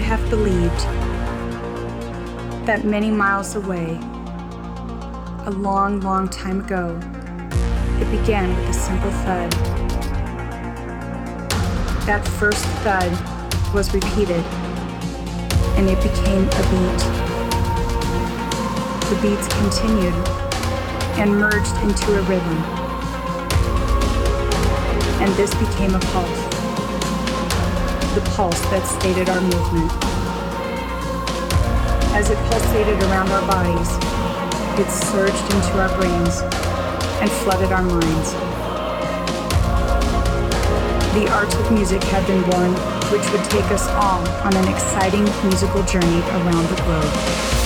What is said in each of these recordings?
Would have believed that many miles away, a long, long time ago, it began with a simple thud? That first thud was repeated, and it became a beat. The beats continued and merged into a rhythm, and this became a pulse the pulse that stated our movement. As it pulsated around our bodies, it surged into our brains and flooded our minds. The art of music had been born, which would take us all on an exciting musical journey around the globe.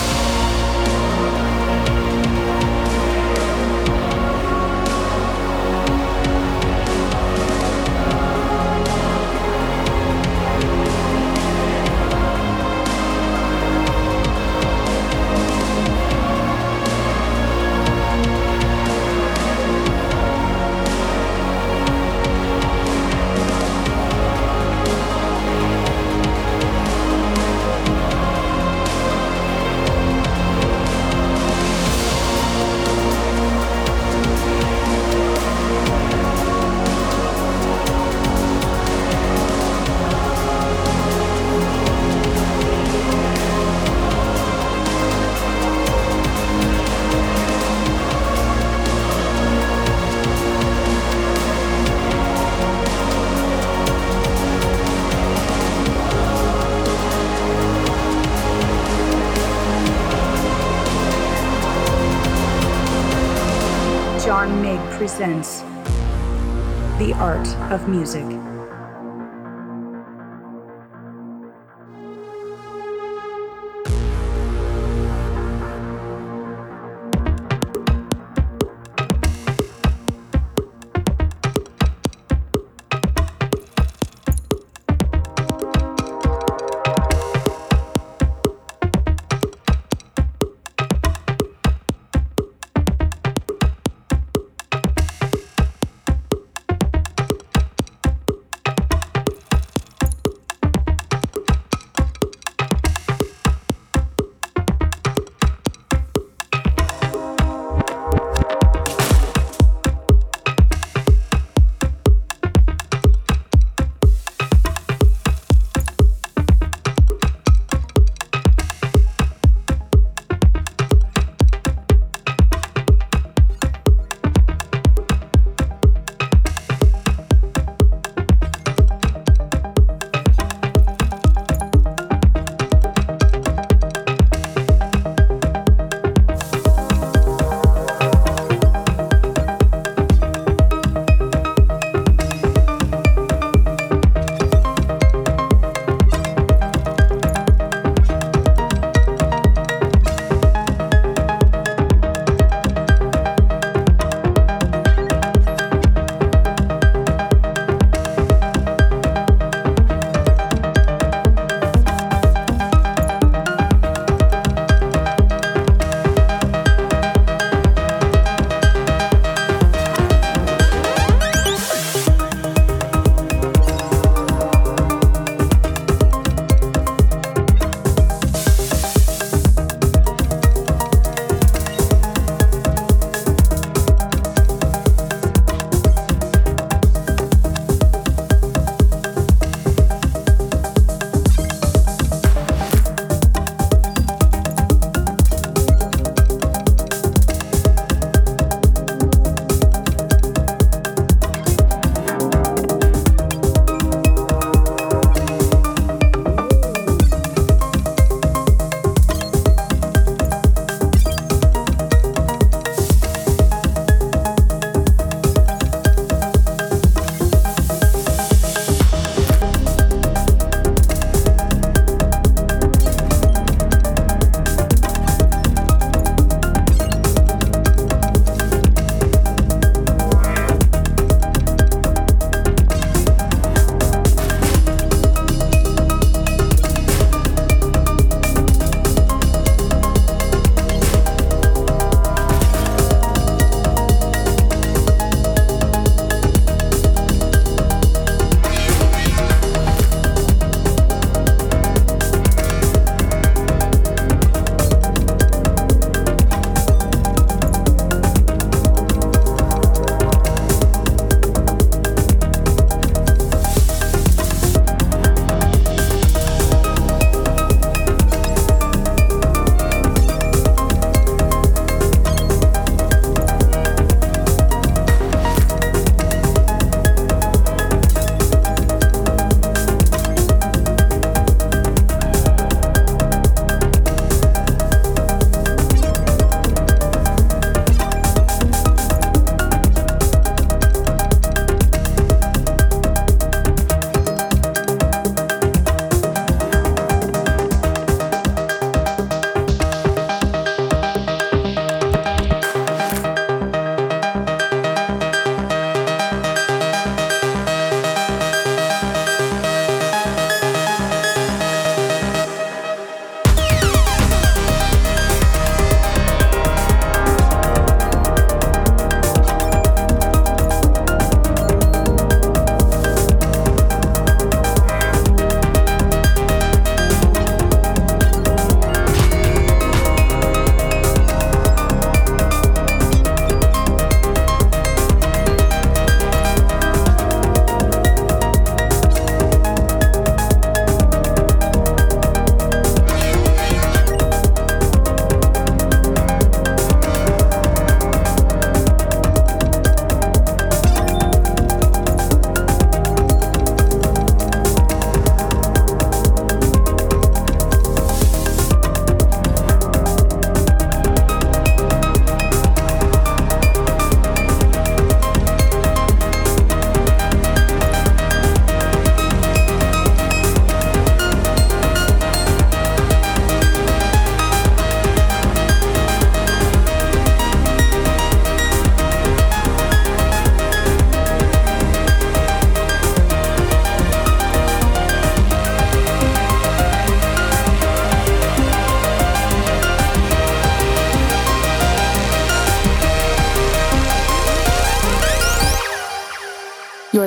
Presents The Art of Music.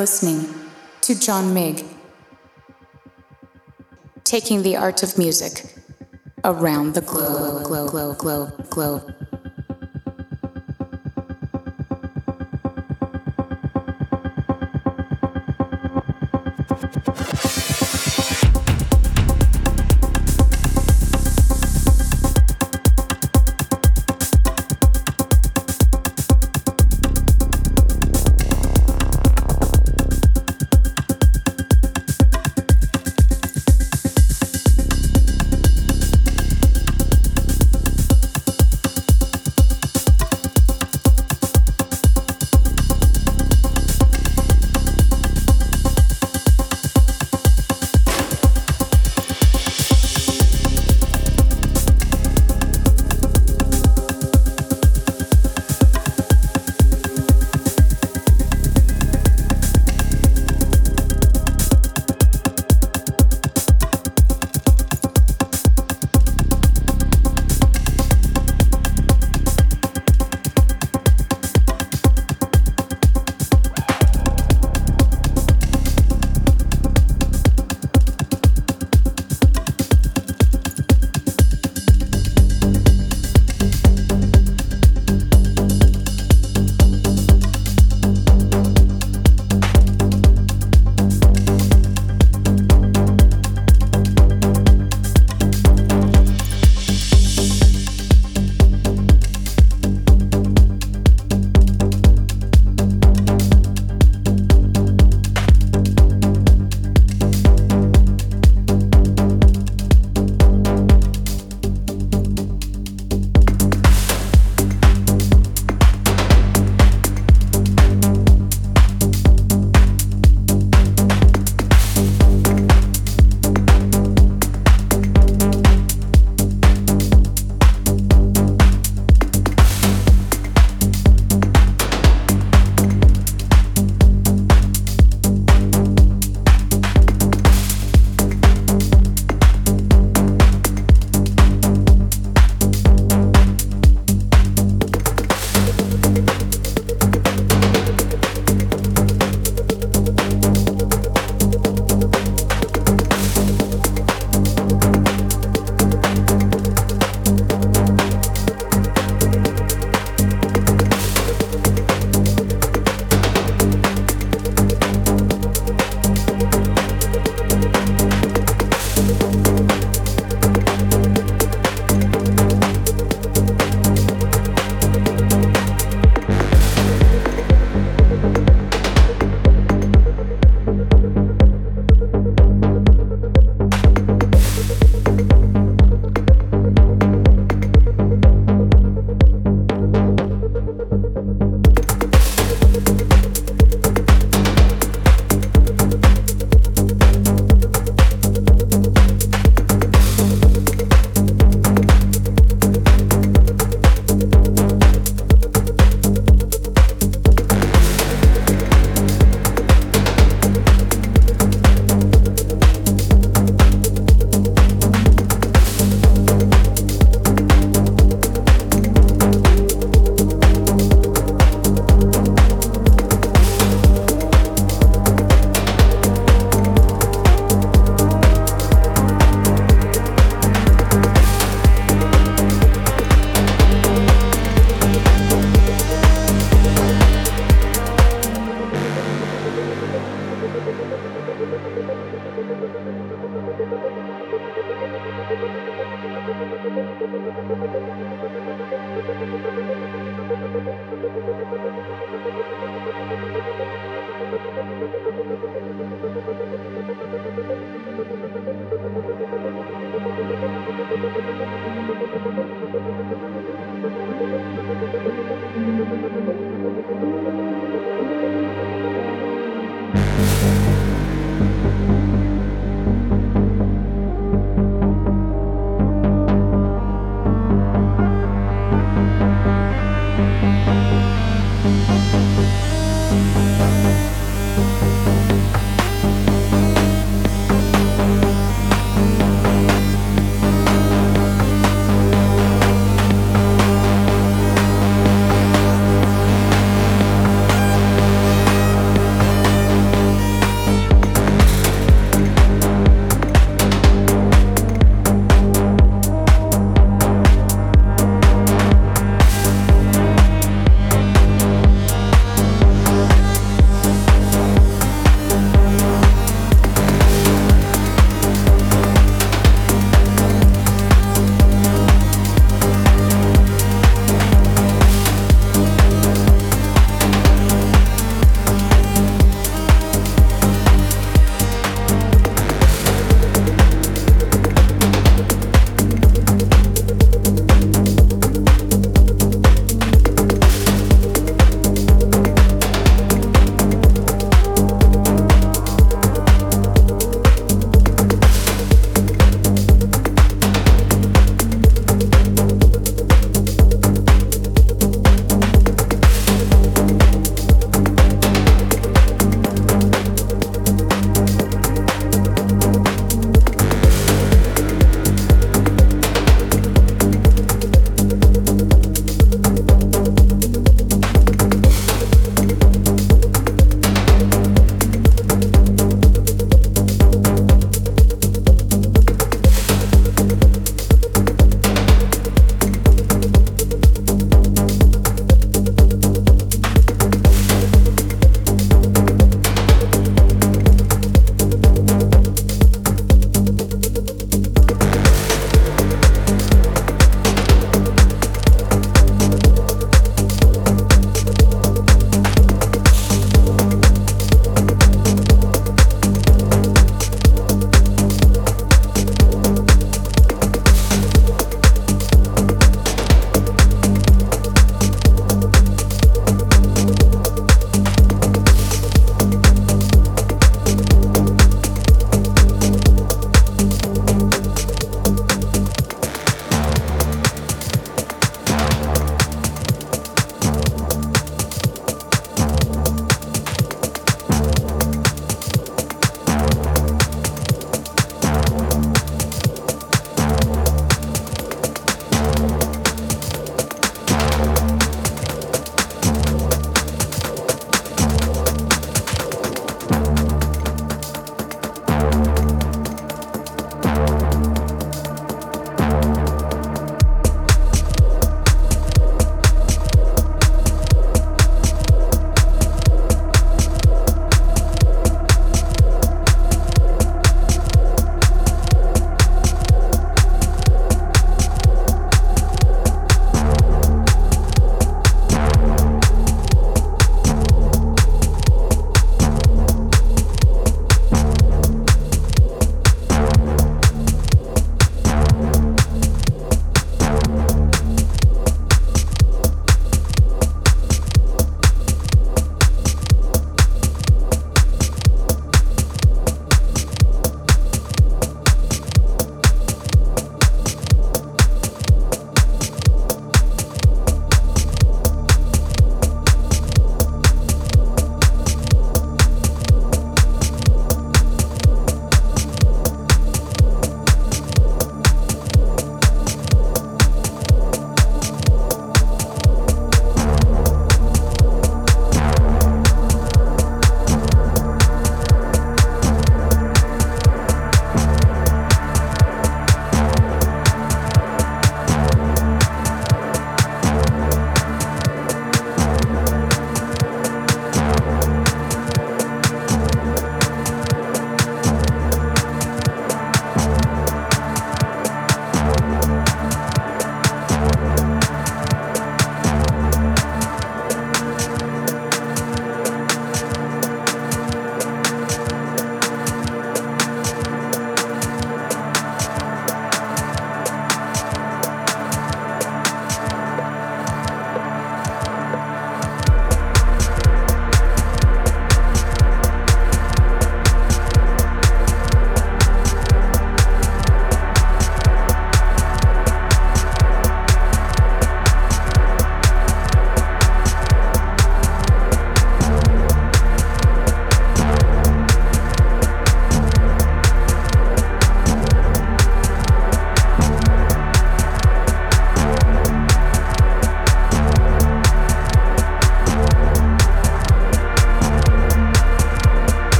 Listening to John Mig, taking the art of music around the globe, globe, globe, globe, globe.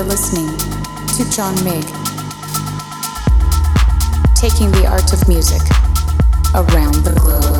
You're listening to John Mig, taking the art of music around the globe,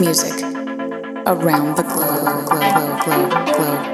music around the globe, globe, globe, globe.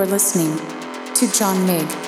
You're listening to John Mig.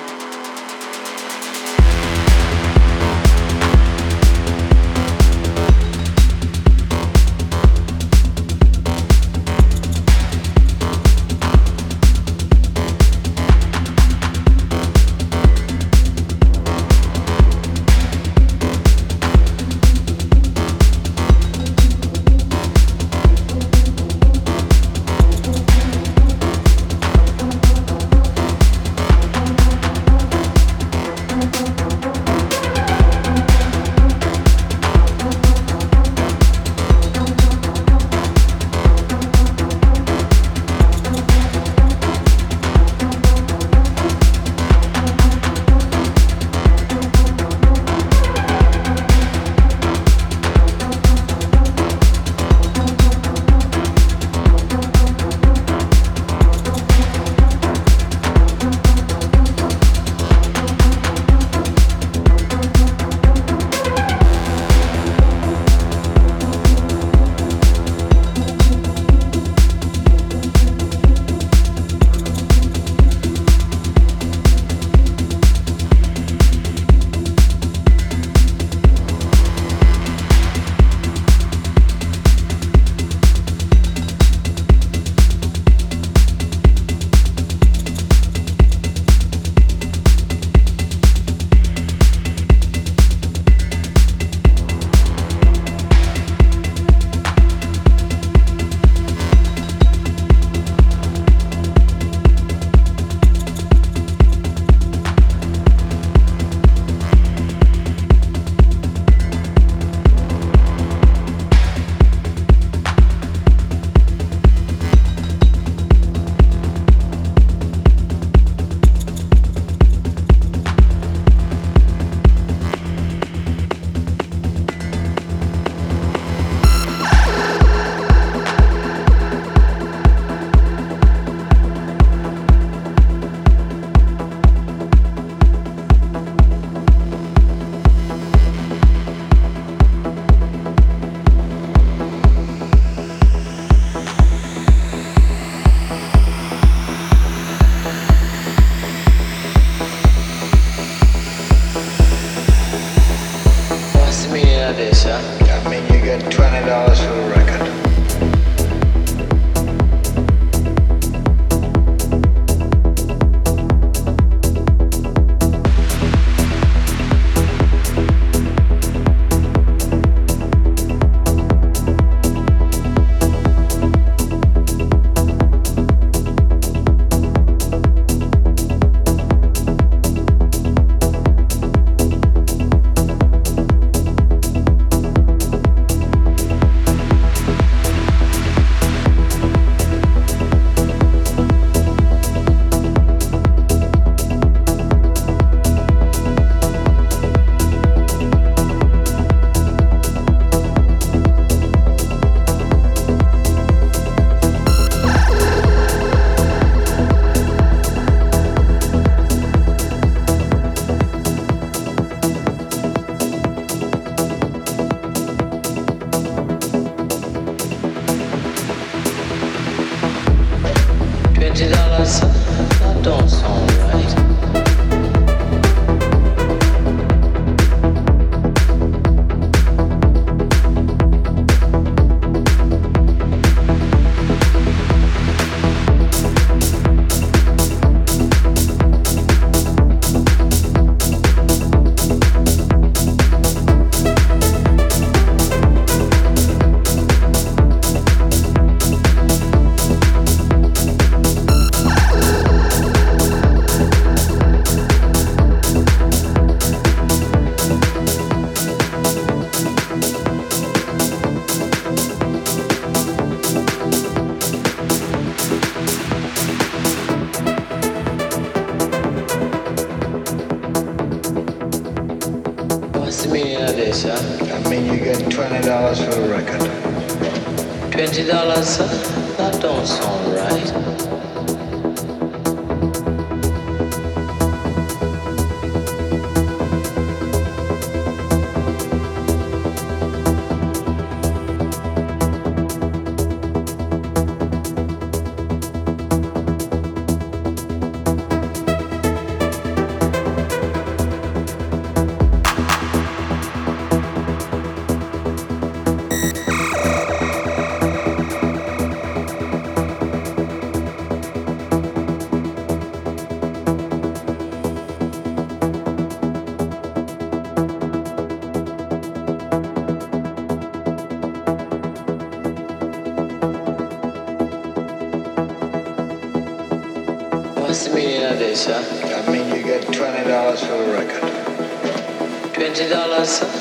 Dollars?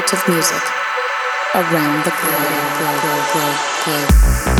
Art of music around the globe, globe, globe, globe,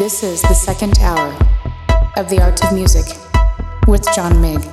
This is the second hour of The Art of Music with John Mig.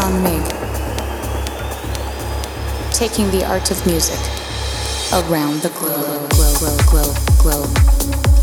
John Mig, taking the art of music around the globe, globe, globe, globe, globe.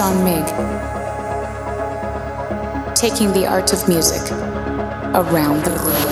John Mig, taking the art of music around the globe,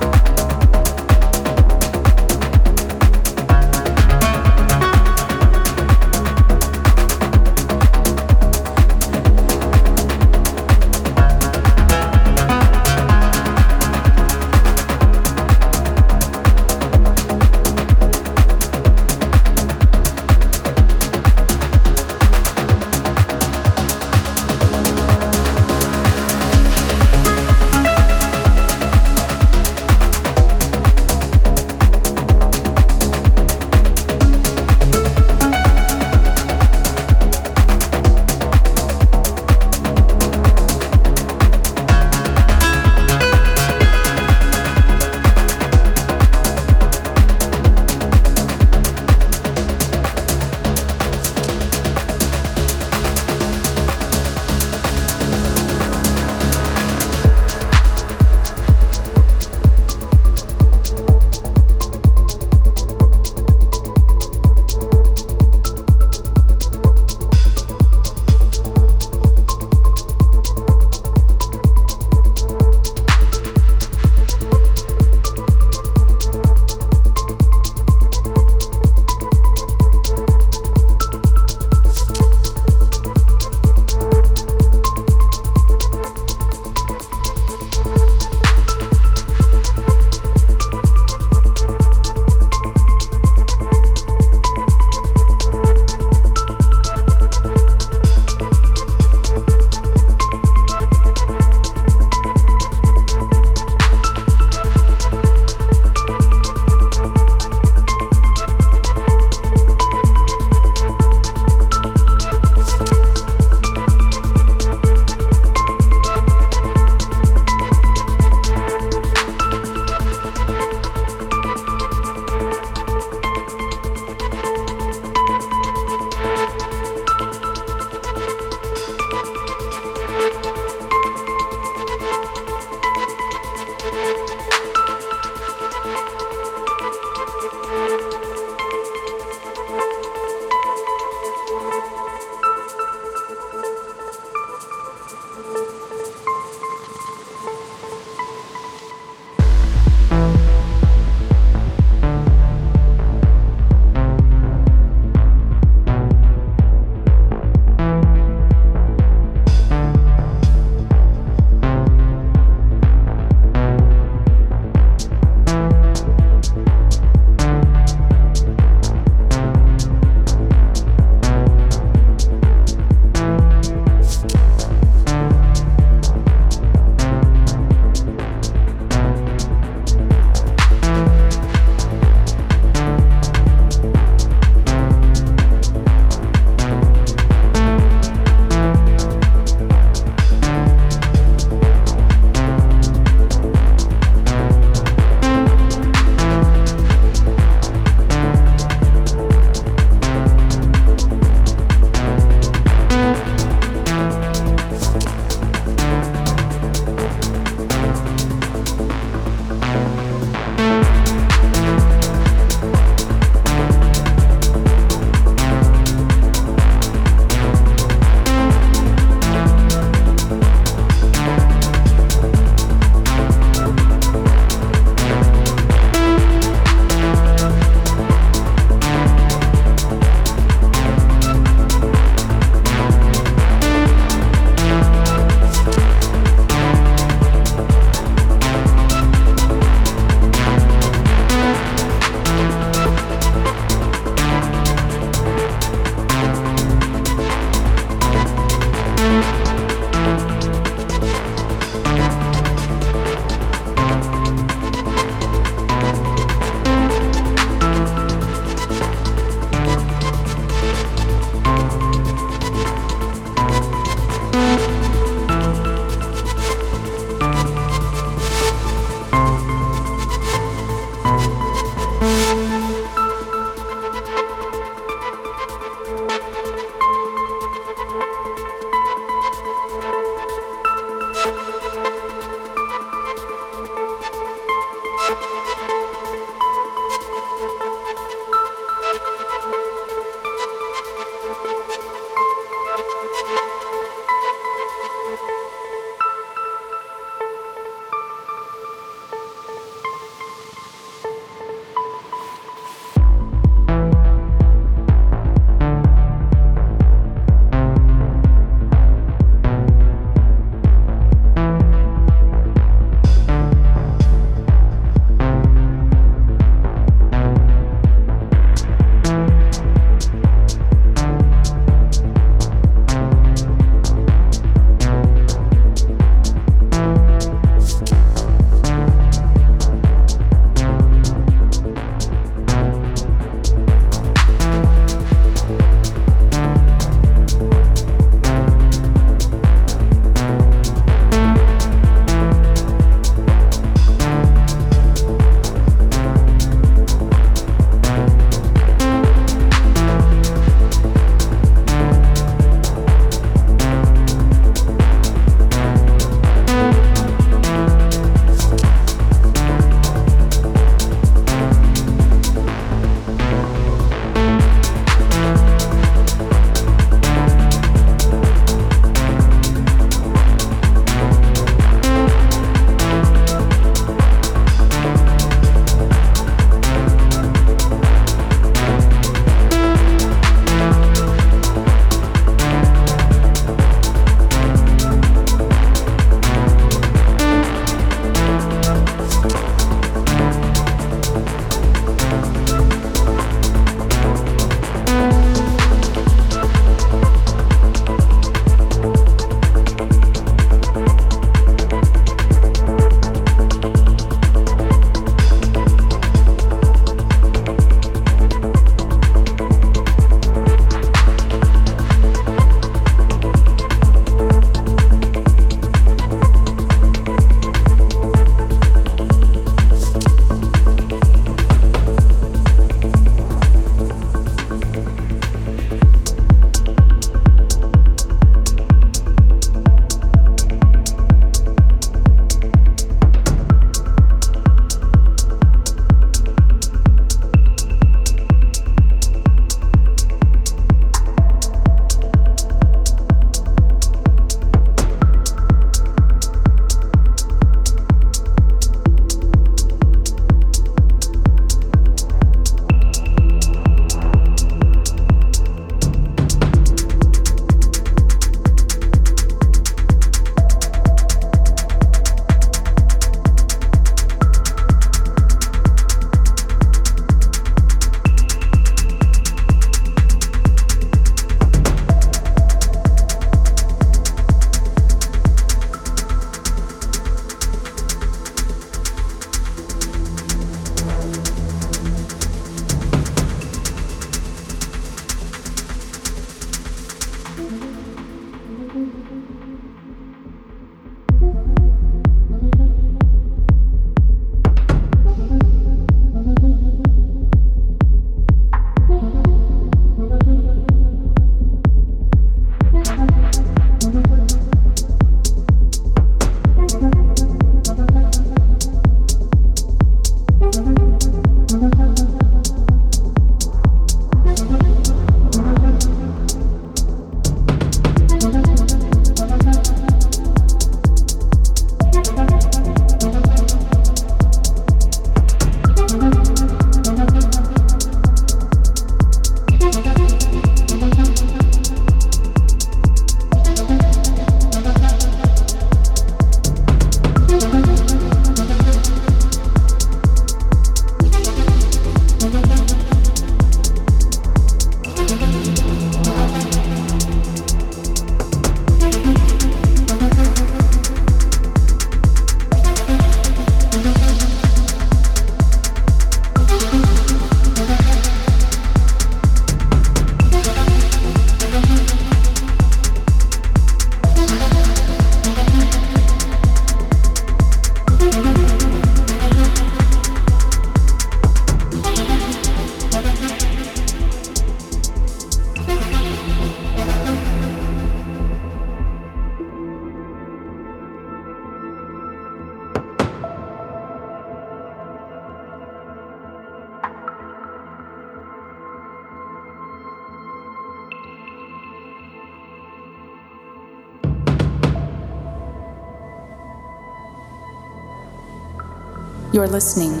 You're listening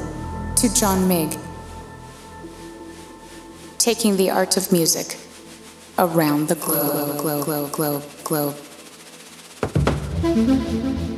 to John Mig, taking the art of music around the globe, globe, globe, globe, globe.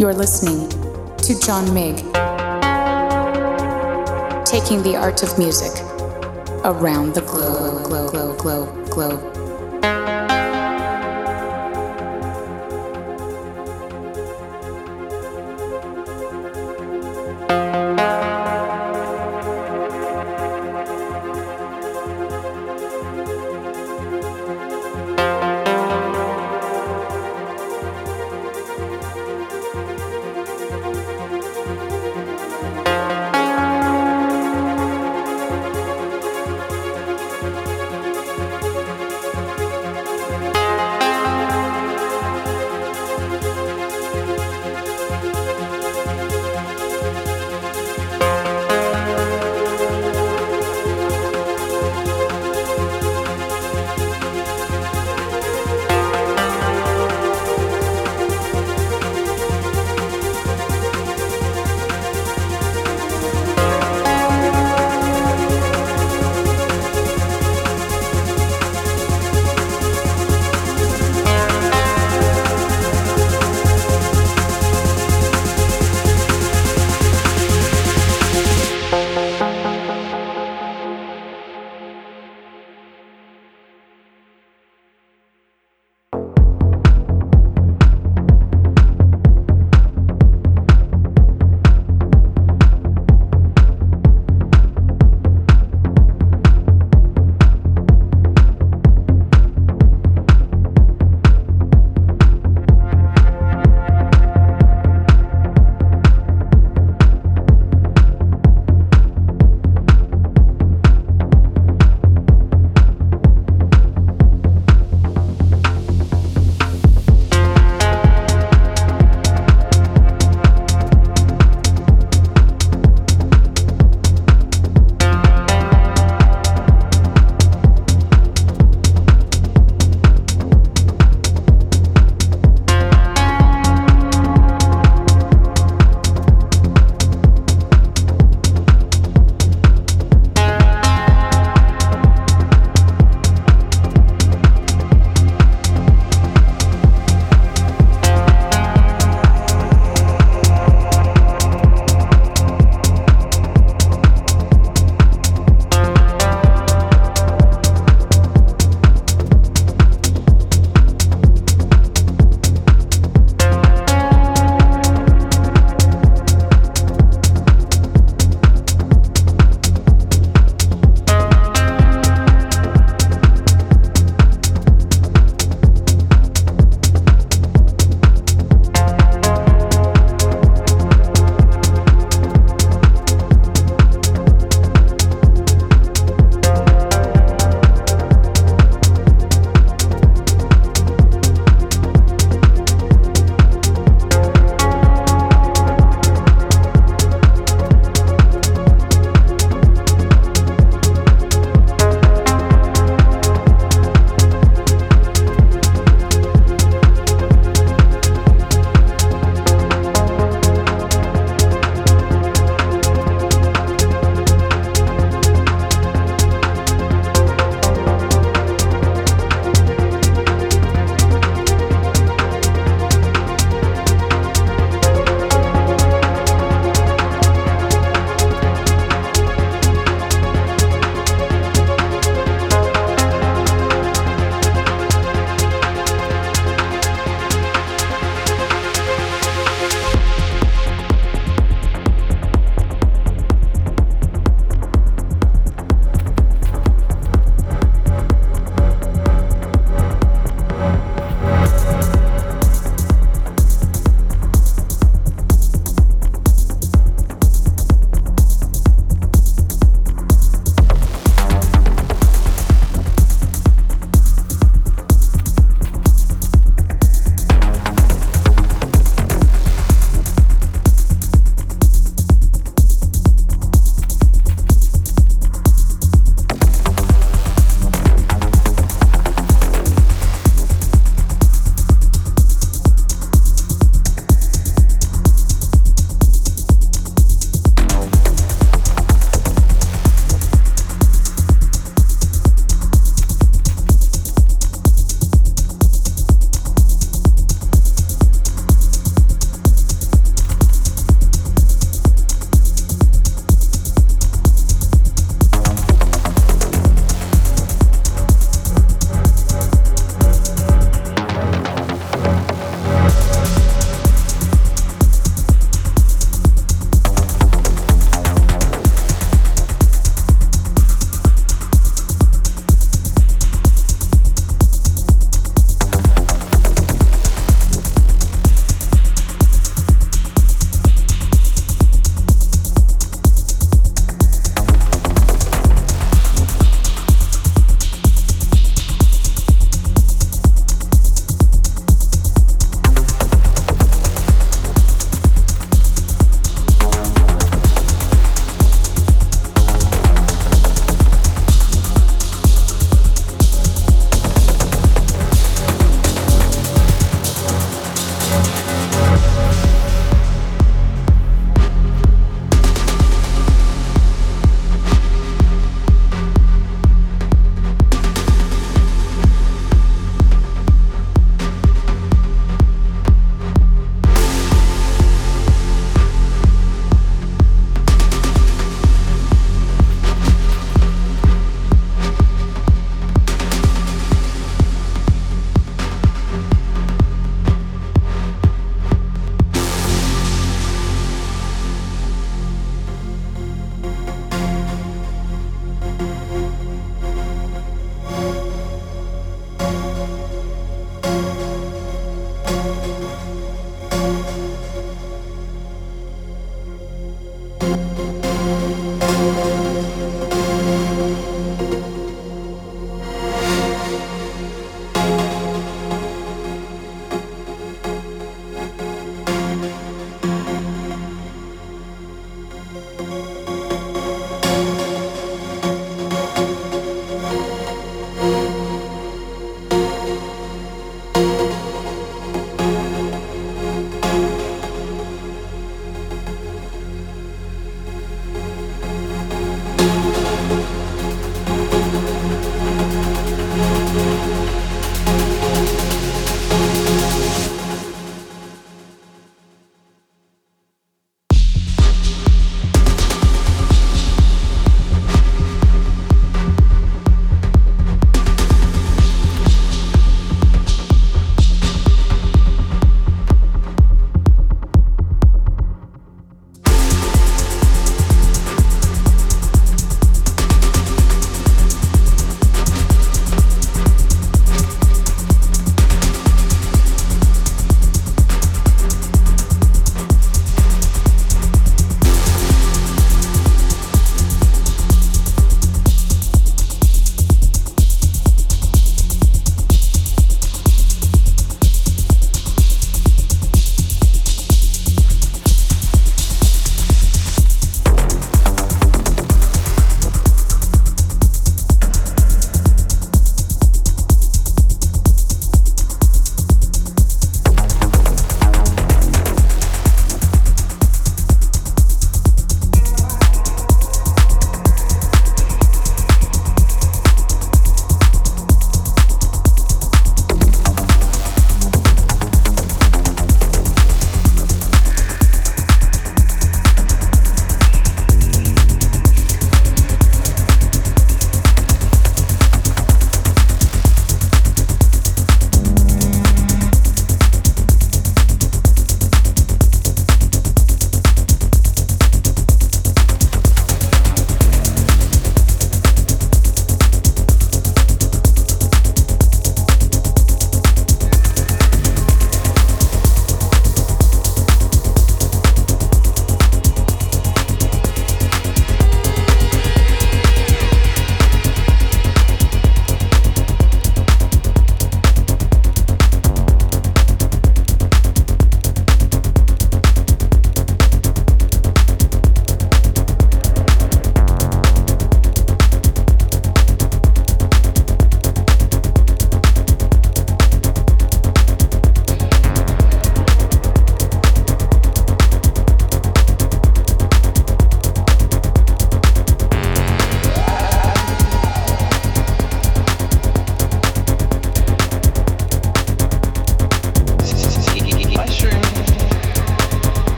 You're listening to John Mig, taking the art of music around the globe, globe, globe, globe, globe.